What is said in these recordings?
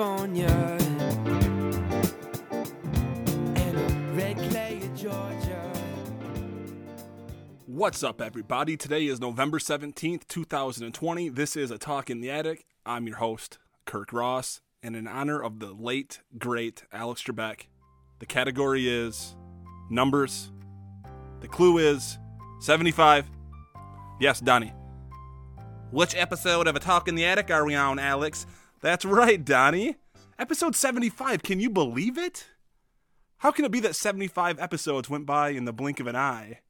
California and red clay Georgia. What's up, everybody? Today is November 17th, 2020. This is A Talk in the Attic. I'm your host, Kirk Ross, and in honor of the late, great Alex Trebek, the category is numbers. The clue is 75. Yes, Donnie. Which episode of A Talk in the Attic are we on, Alex? That's right, Donnie. Episode 75. Can you believe it? How can it be that 75 episodes went by in the blink of an eye?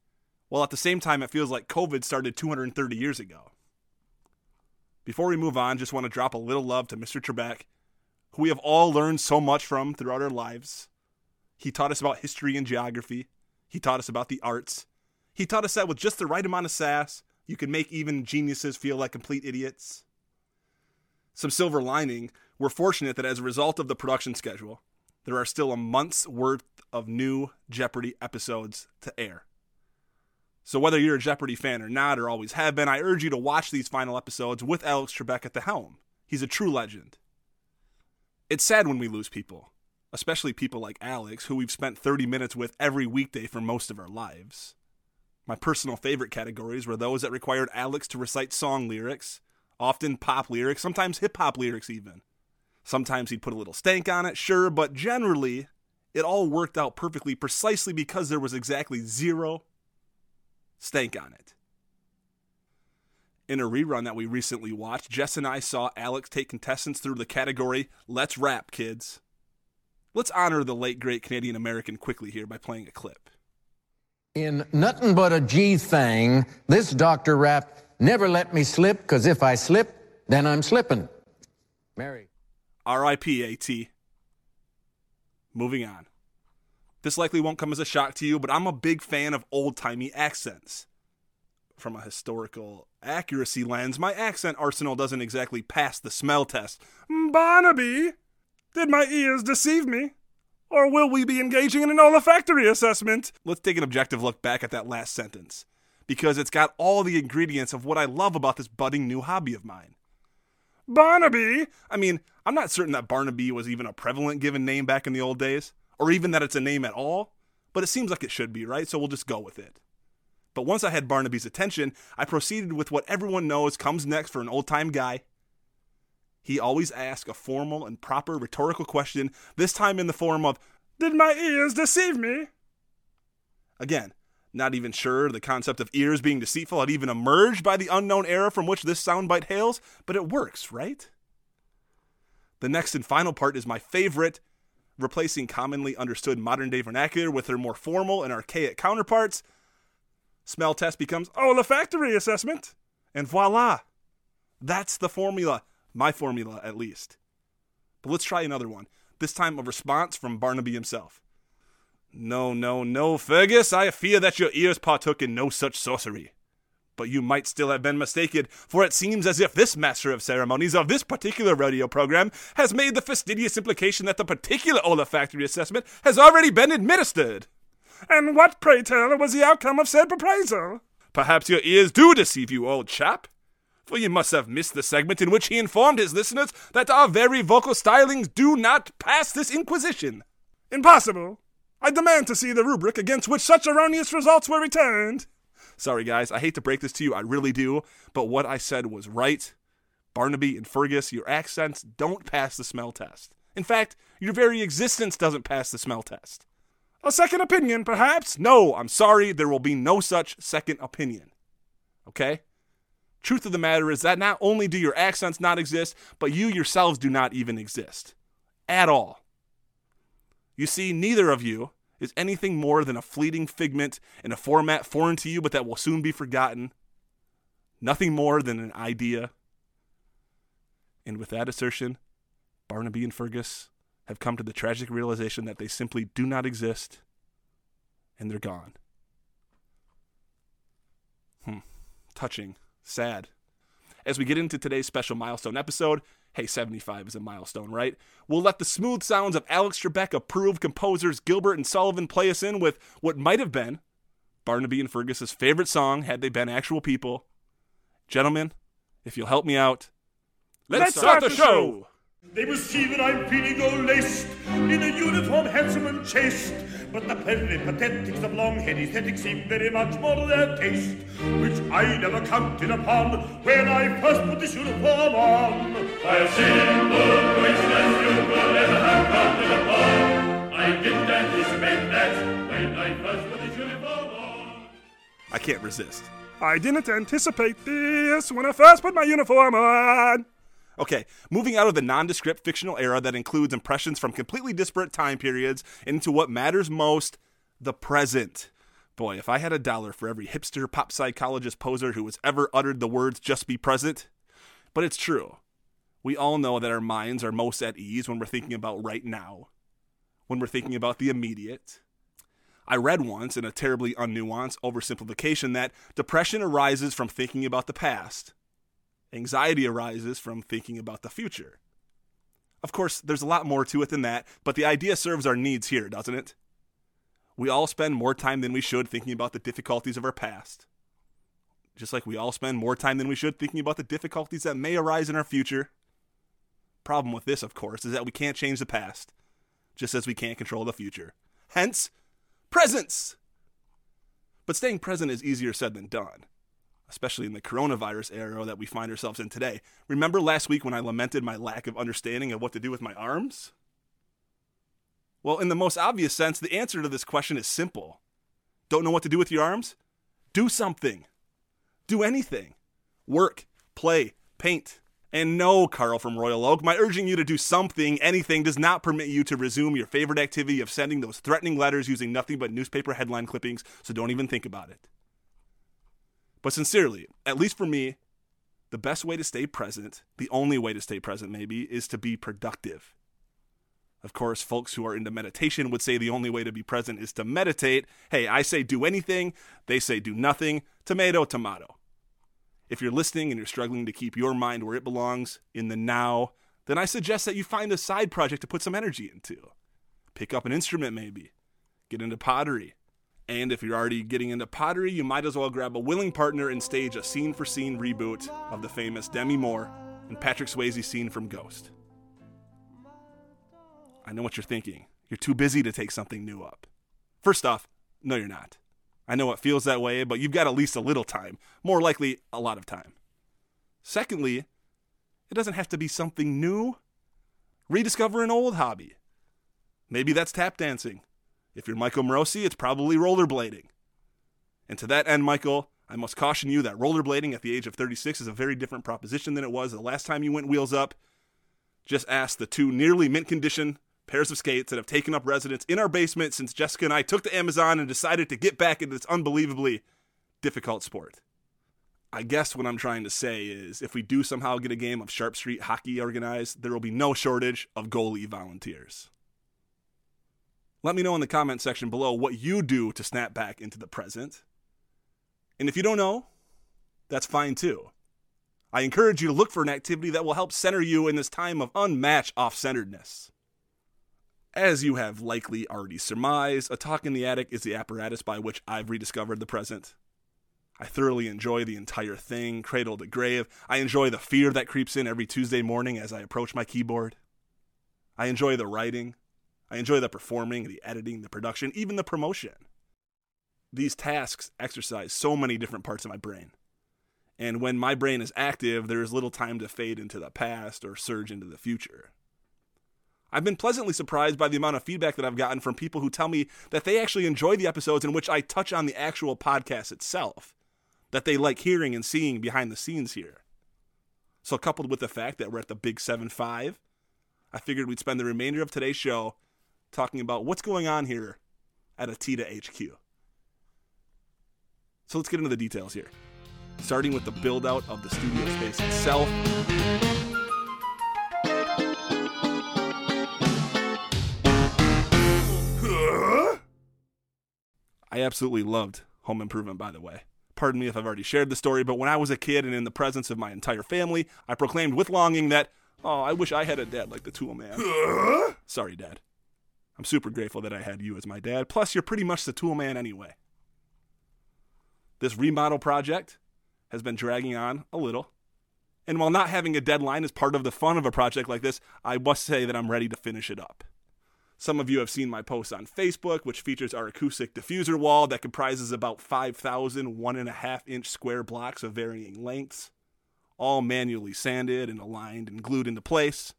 While at the same time, it feels like COVID started 230 years ago. Before we move on, just want to drop a little love to Mr. Trebek, who we have all learned so much from throughout our lives. He taught us about history and geography. He taught us about the arts. He taught us that with just the right amount of sass, you can make even geniuses feel like complete idiots. Some silver lining, we're fortunate that as a result of the production schedule, there are still a month's worth of new Jeopardy episodes to air. So whether you're a Jeopardy fan or not, or always have been, I urge you to watch these final episodes with Alex Trebek at the helm. He's a true legend. It's sad when we lose people, especially people like Alex, who we've spent 30 minutes with every weekday for most of our lives. My personal favorite categories were those that required Alex to recite song lyrics, often pop lyrics, sometimes hip hop lyrics even. Sometimes he'd put a little stank on it, sure, but generally, it all worked out perfectly precisely because there was exactly zero stank on it. In a rerun that we recently watched, Jess and I saw Alex take contestants through the category Let's Rap, Kids. Let's honor the late great Canadian American quickly here by playing a clip. In nothing but a G thing, this doctor rapped, Never let me slip, cause if I slip, then I'm slipping. Mary. R.I.P. AT. Moving on. This likely won't come as a shock to you, but I'm a big fan of old timey accents. From a historical accuracy lens, my accent arsenal doesn't exactly pass the smell test. Barnaby, did my ears deceive me? Or will we be engaging in an olfactory assessment? Let's take an objective look back at that last sentence, because it's got all the ingredients of what I love about this budding new hobby of mine. Barnaby! I mean, I'm not certain that Barnaby was even a prevalent given name back in the old days, or even that it's a name at all, but it seems like it should be, right? So we'll just go with it. But once I had Barnaby's attention, I proceeded with what everyone knows comes next for an old time guy. He always asks a formal and proper rhetorical question, this time in the form of, Did my ears deceive me? Again, not even sure the concept of ears being deceitful had even emerged by the unknown era from which this soundbite hails, but it works, right? The next and final part is my favorite, replacing commonly understood modern day vernacular with their more formal and archaic counterparts. Smell test becomes olfactory assessment, and voila! That's the formula, my formula at least. But let's try another one, this time a response from Barnaby himself. No, no, no, Fergus, I fear that your ears partook in no such sorcery. But you might still have been mistaken, for it seems as if this master of ceremonies of this particular radio program has made the fastidious implication that the particular olfactory assessment has already been administered. And what, pray tell, was the outcome of said proposal? Perhaps your ears do deceive you, old chap. For you must have missed the segment in which he informed his listeners that our very vocal stylings do not pass this inquisition. Impossible. I demand to see the rubric against which such erroneous results were returned. Sorry, guys, I hate to break this to you, I really do, but what I said was right. Barnaby and Fergus, your accents don't pass the smell test. In fact, your very existence doesn't pass the smell test. A second opinion, perhaps? No, I'm sorry, there will be no such second opinion. Okay? Truth of the matter is that not only do your accents not exist, but you yourselves do not even exist. At all. You see, neither of you is anything more than a fleeting figment in a format foreign to you but that will soon be forgotten. Nothing more than an idea. And with that assertion, Barnaby and Fergus have come to the tragic realization that they simply do not exist and they're gone. Hmm. Touching. Sad. As we get into today's special milestone episode, hey, 75 is a milestone, right? We'll let the smooth sounds of Alex Trebek approved composers Gilbert and Sullivan play us in with what might have been Barnaby and Fergus's favorite song had they been actual people. Gentlemen, if you'll help me out, let's, Let's start the show. They will see that I'm feeling all laced in a uniform handsome and chaste. But the peripatetics of long-head aesthetics seem very much more their taste, which I never counted upon when I first put this uniform on. A simple coincidence you could never have counted upon. I didn't anticipate that when I first put this uniform on. I can't resist. I didn't anticipate this when I first put my uniform on. Okay, moving out of the nondescript fictional era that includes impressions from completely disparate time periods into what matters most the present. Boy, if I had a dollar for every hipster pop psychologist poser who has ever uttered the words just be present. But it's true. We all know that our minds are most at ease when we're thinking about right now, when we're thinking about the immediate. I read once in a terribly unnuanced oversimplification that depression arises from thinking about the past. Anxiety arises from thinking about the future. Of course, there's a lot more to it than that, but the idea serves our needs here, doesn't it? We all spend more time than we should thinking about the difficulties of our past. Just like we all spend more time than we should thinking about the difficulties that may arise in our future. Problem with this, of course, is that we can't change the past, just as we can't control the future. Hence, presence! But staying present is easier said than done especially in the coronavirus era that we find ourselves in today. Remember last week when I lamented my lack of understanding of what to do with my arms? Well, in the most obvious sense, the answer to this question is simple. Don't know what to do with your arms? Do something. Do anything. Work, play, paint. And no, Carl from Royal Oak, my urging you to do something, anything, does not permit you to resume your favorite activity of sending those threatening letters using nothing but newspaper headline clippings, so don't even think about it. But sincerely, at least for me, the best way to stay present, the only way to stay present maybe, is to be productive. Of course, folks who are into meditation would say the only way to be present is to meditate. Hey, I say do anything, they say do nothing. Tomato, tomato. If you're listening and you're struggling to keep your mind where it belongs, in the now, then I suggest that you find a side project to put some energy into. Pick up an instrument, maybe. Get into pottery. And if you're already getting into pottery, you might as well grab a willing partner and stage a scene for scene reboot of the famous Demi Moore and Patrick Swayze scene from Ghost. I know what you're thinking. You're too busy to take something new up. First off, no, you're not. I know it feels that way, but you've got at least a little time, more likely, a lot of time. Secondly, it doesn't have to be something new. Rediscover an old hobby. Maybe that's tap dancing. If you're Michael Morosi, it's probably rollerblading. And to that end, Michael, I must caution you that rollerblading at the age of 36 is a very different proposition than it was the last time you went wheels up. Just ask the two nearly mint condition pairs of skates that have taken up residence in our basement since Jessica and I took to Amazon and decided to get back into this unbelievably difficult sport. I guess what I'm trying to say is if we do somehow get a game of Sharp Street hockey organized, there will be no shortage of goalie volunteers. Let me know in the comment section below what you do to snap back into the present. And if you don't know, that's fine too. I encourage you to look for an activity that will help center you in this time of unmatched off centeredness. As you have likely already surmised, a talk in the attic is the apparatus by which I've rediscovered the present. I thoroughly enjoy the entire thing, cradle to grave. I enjoy the fear that creeps in every Tuesday morning as I approach my keyboard. I enjoy the writing, I enjoy the performing, the editing, the production, even the promotion. These tasks exercise so many different parts of my brain. And when my brain is active, there is little time to fade into the past or surge into the future. I've been pleasantly surprised by the amount of feedback that I've gotten from people who tell me that they actually enjoy the episodes in which I touch on the actual podcast itself, that they like hearing and seeing behind the scenes here. So, coupled with the fact that we're at the Big 7 5, I figured we'd spend the remainder of today's show talking about what's going on here at Atita HQ. So let's get into the details here. Starting with the build out of the studio space itself. I absolutely loved Home Improvement, by the way. Pardon me if I've already shared the story, but when I was a kid and in the presence of my entire family, I proclaimed with longing that, oh, I wish I had a dad like the Tool Man. Sorry, Dad. I'm super grateful that I had you as my dad. Plus, you're pretty much the tool man anyway. This remodel project has been dragging on a little, And while not having a deadline is part of the fun of a project like this, I must say that I'm ready to finish it up. Some of you have seen my post on Facebook, which features our acoustic diffuser wall that comprises about 5,000 one and a half inch square blocks of varying lengths, all manually sanded and aligned and glued into place.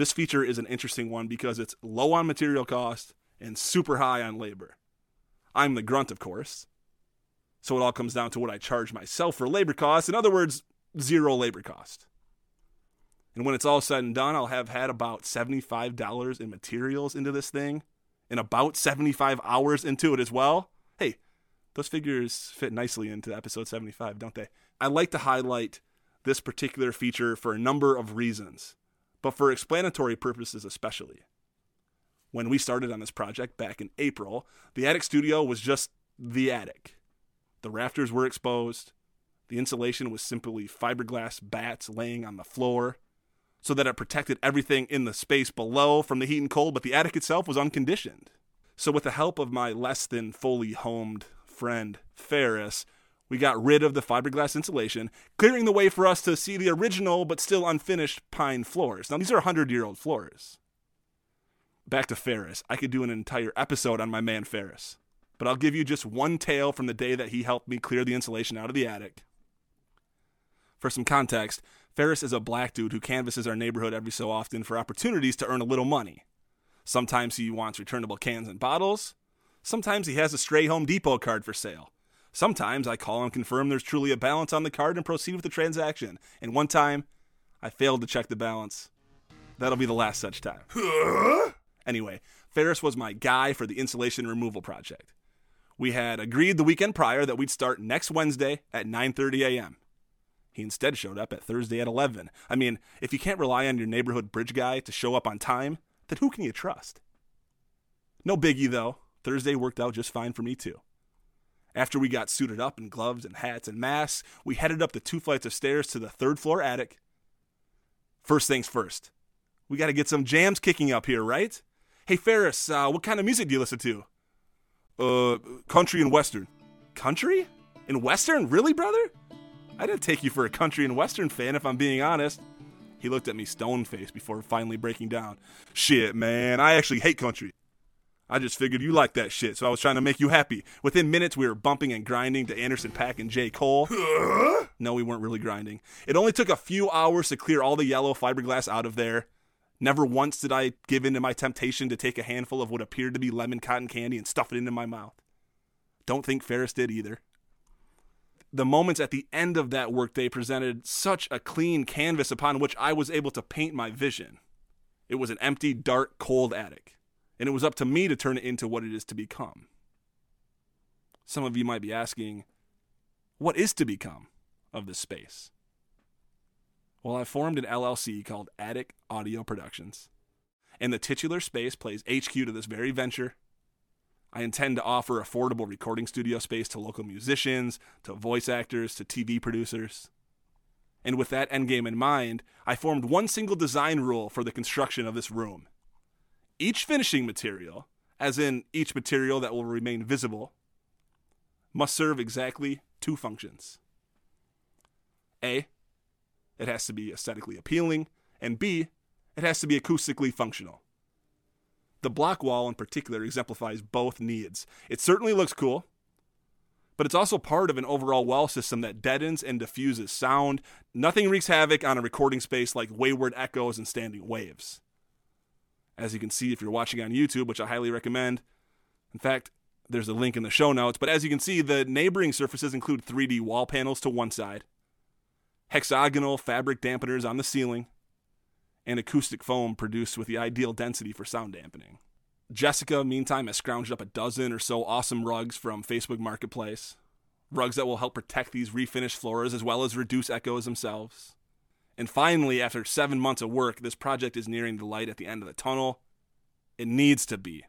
This feature is an interesting one because it's low on material cost and super high on labor. I'm the grunt, of course. So it all comes down to what I charge myself for labor costs. In other words, zero labor cost. And when it's all said and done, I'll have had about $75 in materials into this thing and about 75 hours into it as well. Hey, those figures fit nicely into episode 75, don't they? I like to highlight this particular feature for a number of reasons, but for explanatory purposes especially. When we started on this project back in April, the attic studio was just the attic. The rafters were exposed. The insulation was simply fiberglass bats laying on the floor so that it protected everything in the space below from the heat and cold, but the attic itself was unconditioned. So, with the help of my less than fully homed friend Ferris, we got rid of the fiberglass insulation, clearing the way for us to see the original but still unfinished pine floors. Now, these are 100 year old floors. Back to Ferris. I could do an entire episode on my man Ferris, but I'll give you just one tale from the day that he helped me clear the insulation out of the attic. For some context, Ferris is a black dude who canvasses our neighborhood every so often for opportunities to earn a little money. Sometimes he wants returnable cans and bottles. Sometimes he has a stray Home Depot card for sale. Sometimes I call and confirm there's truly a balance on the card and proceed with the transaction. And one time, I failed to check the balance. That'll be the last such time. anyway, Ferris was my guy for the insulation removal project. We had agreed the weekend prior that we'd start next Wednesday at 9:30 a.m. He instead showed up at Thursday at 11. I mean, if you can't rely on your neighborhood bridge guy to show up on time, then who can you trust? No biggie though. Thursday worked out just fine for me too. After we got suited up in gloves and hats and masks, we headed up the two flights of stairs to the third floor attic. First things first, we got to get some jams kicking up here, right? Hey Ferris, uh, what kind of music do you listen to? Uh, country and western. Country? And western? Really, brother? I didn't take you for a country and western fan, if I'm being honest. He looked at me stone faced before finally breaking down. Shit, man, I actually hate country. I just figured you liked that shit, so I was trying to make you happy. Within minutes, we were bumping and grinding to Anderson .Paak and J. Cole. no, we weren't really grinding. It only took a few hours to clear all the yellow fiberglass out of there. Never once did I give in to my temptation to take a handful of what appeared to be lemon cotton candy and stuff it into my mouth. Don't think Ferris did either the moments at the end of that workday presented such a clean canvas upon which I was able to paint my vision. It was an empty, dark, cold attic, and it was up to me to turn it into what it is to become. Some of you might be asking, what is to become of this space? Well, I formed an LLC called Attic Audio Productions, and the titular space plays HQ to this very venture I intend to offer affordable recording studio space to local musicians, to voice actors, to TV producers. And with that endgame in mind, I formed one single design rule for the construction of this room. Each finishing material, as in each material that will remain visible, must serve exactly two functions. A, it has to be aesthetically appealing, and B, it has to be acoustically functional. The block wall in particular exemplifies both needs. It certainly looks cool, but it's also part of an overall wall system that deadens and diffuses sound. Nothing wreaks havoc on a recording space like wayward echoes and standing waves. As you can see if you're watching on YouTube, which I highly recommend. In fact, there's a link in the show notes, but as you can see, the neighboring surfaces include 3D wall panels to one side, hexagonal fabric dampeners on the ceiling, and acoustic foam produced with the ideal density for sound dampening. Jessica, meantime, has scrounged up a dozen or so awesome rugs from Facebook Marketplace. Rugs that will help protect these refinished floors as well as reduce echoes themselves. And finally, after seven months of work, this project is nearing the light at the end of the tunnel. It needs to be.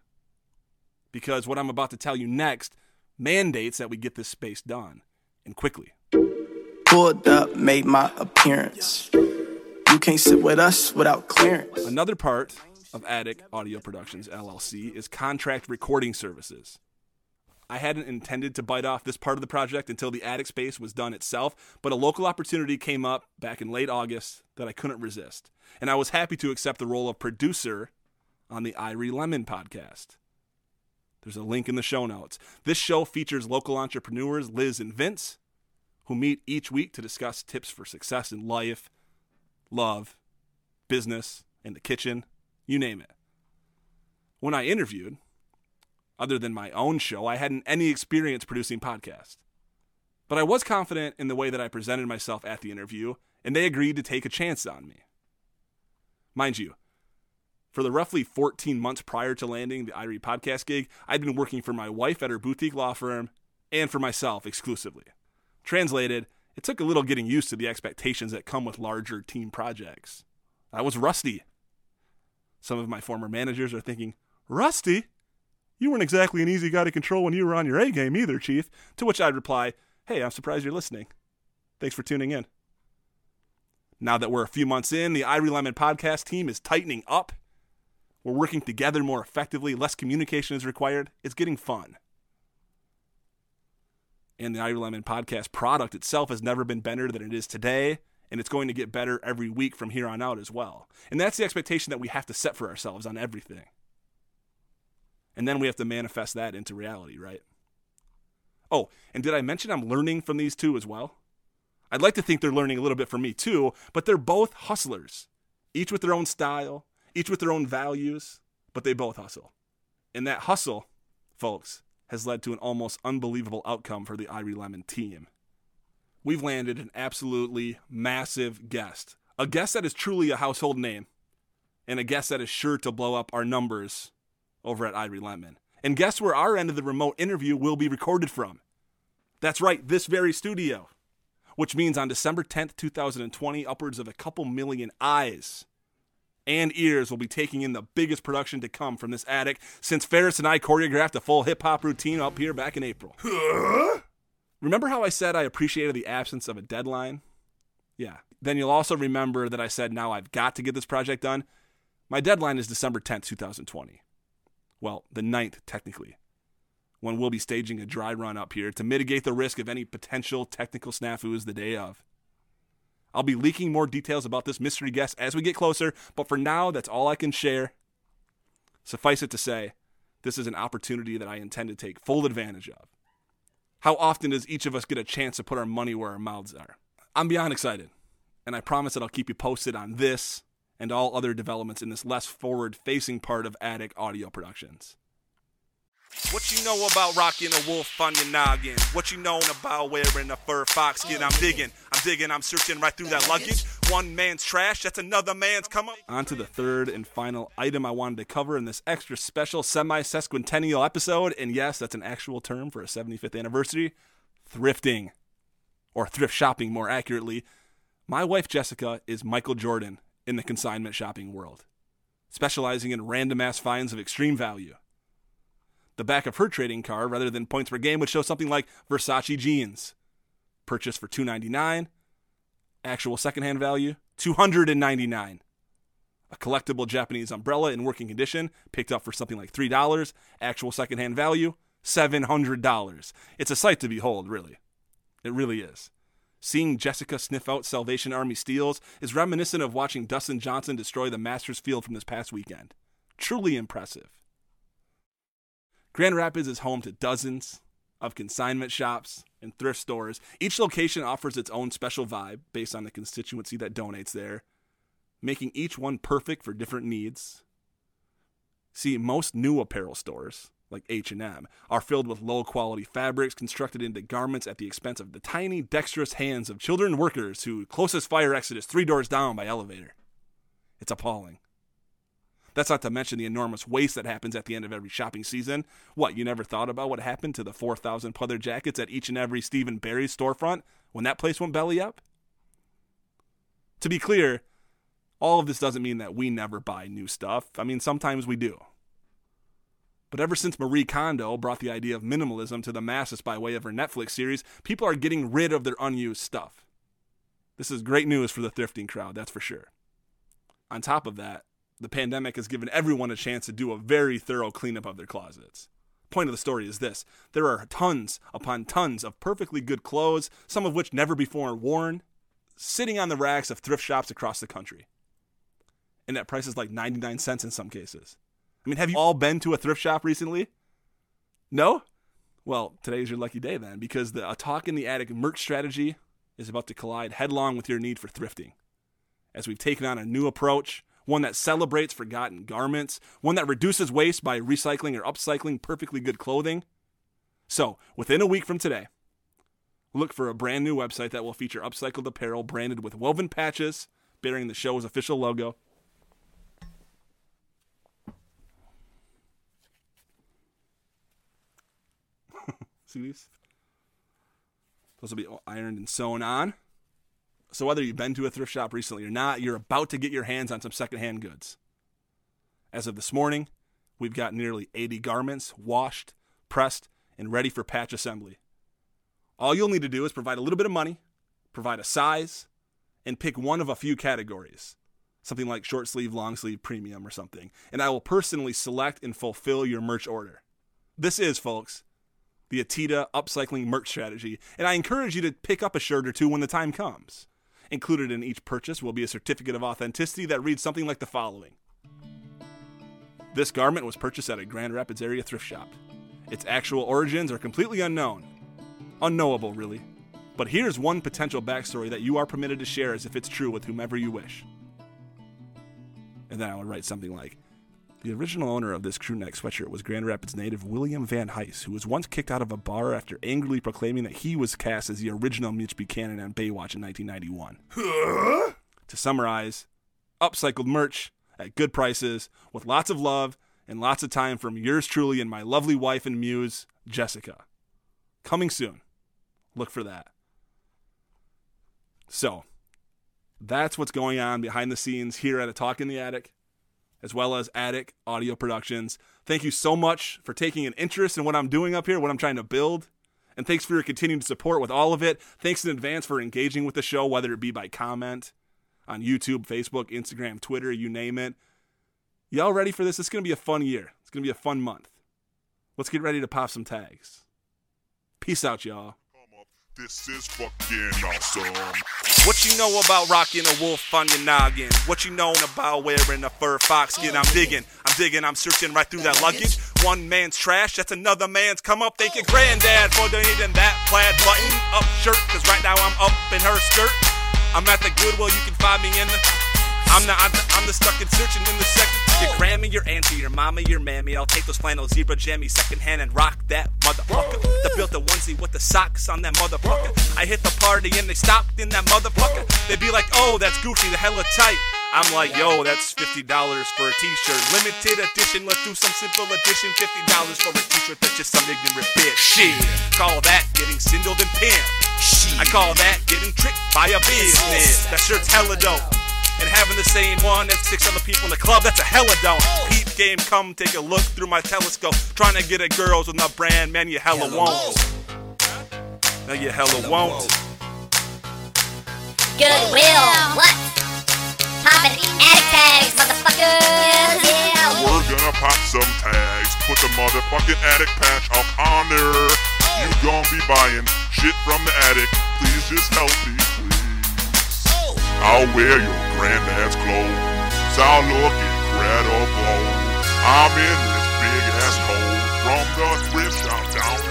Because what I'm about to tell you next mandates that we get this space done, and quickly. Pulled up, made my appearance. You can't sit with us without clearance. Another part of Attic Audio Productions LLC is contract recording services. I hadn't intended to bite off this part of the project until the attic space was done itself, but a local opportunity came up back in late August that I couldn't resist. And I was happy to accept the role of producer on the Irie Lemon podcast. There's a link in the show notes. This show features local entrepreneurs Liz and Vince, who meet each week to discuss tips for success in life, love, business, and the kitchen, you name it. When I interviewed, other than my own show, I hadn't any experience producing podcasts. But I was confident in the way that I presented myself at the interview, and they agreed to take a chance on me. Mind you, for the roughly 14 months prior to landing the Irie podcast gig, I'd been working for my wife at her boutique law firm and for myself exclusively. Translated, it took a little getting used to the expectations that come with larger team projects. I was rusty. Some of my former managers are thinking, Rusty? You weren't exactly an easy guy to control when you were on your A game either, Chief. To which I'd reply, Hey, I'm surprised you're listening. Thanks for tuning in. Now that we're a few months in, the Irie Lemon podcast team is tightening up we're working together more effectively. Less communication is required. It's getting fun. And the Irie Lemon podcast product itself has never been better than it is today. And it's going to get better every week from here on out as well. And that's the expectation that we have to set for ourselves on everything. And then we have to manifest that into reality, right? Oh, and did I mention I'm learning from these two as well? I'd like to think they're learning a little bit from me too, but they're both hustlers, each with their own style, each with their own values, but they both hustle. And that hustle, folks, has led to an almost unbelievable outcome for the Irie Lemon team. We've landed an absolutely massive guest, a guest that is truly a household name, and a guest that is sure to blow up our numbers over at Irie Lemon. And guess where our end of the remote interview will be recorded from? That's right, this very studio. Which means on December 10th, 2020, upwards of a couple million eyes and ears will be taking in the biggest production to come from this attic since Ferris and I choreographed a full hip hop routine up here back in April. remember how I said I appreciated the absence of a deadline? Yeah. Then you'll also remember that I said now I've got to get this project done. My deadline is December 10th, 2020. Well, the 9th, technically, we'll be staging a dry run up here to mitigate the risk of any potential technical snafus the day of. I'll be leaking more details about this mystery guest as we get closer, but for now, that's all I can share. Suffice it to say, this is an opportunity that I intend to take full advantage of. How often does each of us get a chance to put our money where our mouths are? I'm beyond excited, and I promise that I'll keep you posted on this and all other developments in this less forward facing part of Attic Audio Productions. What you know about rocking a wolf on your noggin? What you known about wearing a fur fox skin? I'm digging, I'm digging, I'm searching right through that luggage. One man's trash, that's another man's come up. On to the third and final item I wanted to cover in this extra special semi sesquicentennial episode. And yes, that's an actual term for a 75th anniversary thrifting, or thrift shopping more accurately. My wife Jessica is Michael Jordan in the consignment shopping world, specializing in random ass finds of extreme value the back of her trading card rather than points per game would show something like Versace jeans, purchased for 299, actual secondhand value 299. A collectible Japanese umbrella in working condition, picked up for something like $3, actual secondhand value $700. It's a sight to behold, really. It really is. Seeing Jessica sniff out Salvation Army steals is reminiscent of watching Dustin Johnson destroy the Masters field from this past weekend. Truly impressive. Grand Rapids is home to dozens of consignment shops and thrift stores. Each location offers its own special vibe based on the constituency that donates there, making each one perfect for different needs. See, most new apparel stores, like H&M, are filled with low-quality fabrics constructed into garments at the expense of the tiny, dexterous hands of children workers who closest fire exit is 3 doors down by elevator. It's appalling. That's not to mention the enormous waste that happens at the end of every shopping season. What, you never thought about what happened to the 4,000 pleather jackets at each and every Steve & Barry's storefront when that place went belly up? To be clear, all of this doesn't mean that we never buy new stuff. I mean, sometimes we do. But ever since Marie Kondo brought the idea of minimalism to the masses by way of her Netflix series, people are getting rid of their unused stuff. This is great news for the thrifting crowd, that's for sure. On top of that, the pandemic has given everyone a chance to do a very thorough cleanup of their closets. point of the story is this there are tons upon tons of perfectly good clothes, some of which never before worn, sitting on the racks of thrift shops across the country. And that price is like 99 cents in some cases. I mean, have you all been to a thrift shop recently? No? Well, today's your lucky day then, because the A Talk in the Attic merch strategy is about to collide headlong with your need for thrifting. As we've taken on a new approach, one that celebrates forgotten garments, one that reduces waste by recycling or upcycling perfectly good clothing. So, within a week from today, look for a brand new website that will feature upcycled apparel branded with woven patches bearing the show's official logo. These? Those will be ironed and sewn on. So whether you've been to a thrift shop recently or not, you're about to get your hands on some secondhand goods. As of this morning, we've got nearly 80 garments washed, pressed, and ready for patch assembly. All you'll need to do is provide a little bit of money, provide a size, and pick one of a few categories. Something like short sleeve, long sleeve, premium, or something. And I will personally select and fulfill your merch order. This is, folks, the Atita upcycling merch strategy, and I encourage you to pick up a shirt or two when the time comes. Included in each purchase will be a certificate of authenticity that reads something like the following This garment was purchased at a Grand Rapids area thrift shop. Its actual origins are completely unknown. Unknowable, really. But here's one potential backstory that you are permitted to share as if it's true with whomever you wish. And then I would write something like The original owner of this crew neck sweatshirt was Grand Rapids native William Van Heis, who was once kicked out of a bar after angrily proclaiming that he was cast as the original Mitch Buchanan on Baywatch in 1991. to summarize, upcycled merch at good prices with lots of love and lots of time from yours truly and my lovely wife and muse, Jessica. Coming soon. Look for that. So, that's what's going on behind the scenes here at A Talk in the Attic, as well as Attic Audio Productions. Thank you so much for taking an interest in what I'm doing up here, what I'm trying to build. And thanks for your continued support with all of it. Thanks in advance for engaging with the show, whether it be by comment on YouTube, Facebook, Instagram, Twitter, you name it. Y'all ready for this? It's going to be a fun year. It's going to be a fun month. Let's get ready to pop some tags. Peace out, y'all. This is fucking awesome. What you know about rocking a wolf on your noggin? What you know about wearing a fur fox skin? I'm digging, I'm digging, I'm searching right through that luggage. One man's trash, that's another man's come up. Thank you, granddad, for donating that plaid button up shirt. Cause right now I'm up in her skirt. I'm at the Goodwill, you can find me in the. I'm the, I'm the, I'm the stuck and searching in the second. Your grandma, your auntie, your mama, your mammy. I'll take those flannel zebra jammies secondhand and rock that motherfucker. The built a onesie with the socks on that motherfucker. I hit the party and they stopped in that motherfucker. They'd be like, oh, that's Gucci, the hella tight. I'm like, yo, that's $50 for a t-shirt. Limited edition, let's do some simple edition. $50 for a t-shirt that's just some ignorant bitch. Shit, call that getting swindled and pimped. I call that getting tricked by a business. That shirt's hella dope. And having the same one as six other people in the club, that's a hella don't. Peep game, come take a look through my telescope. Trying to get at girls with my brand, man, you hella won't. No, you hella won't. Goodwill, what? Poppin' attic tags, motherfuckers. Yeah, We're gonna pop some tags. Put the motherfucking attic patch up on there. You gon' be buying shit from the attic. Please just help me, please. Oh. I'll wear your granddad's clothes. I'll look incredible. I'm in this big ass hole from the thrift shop down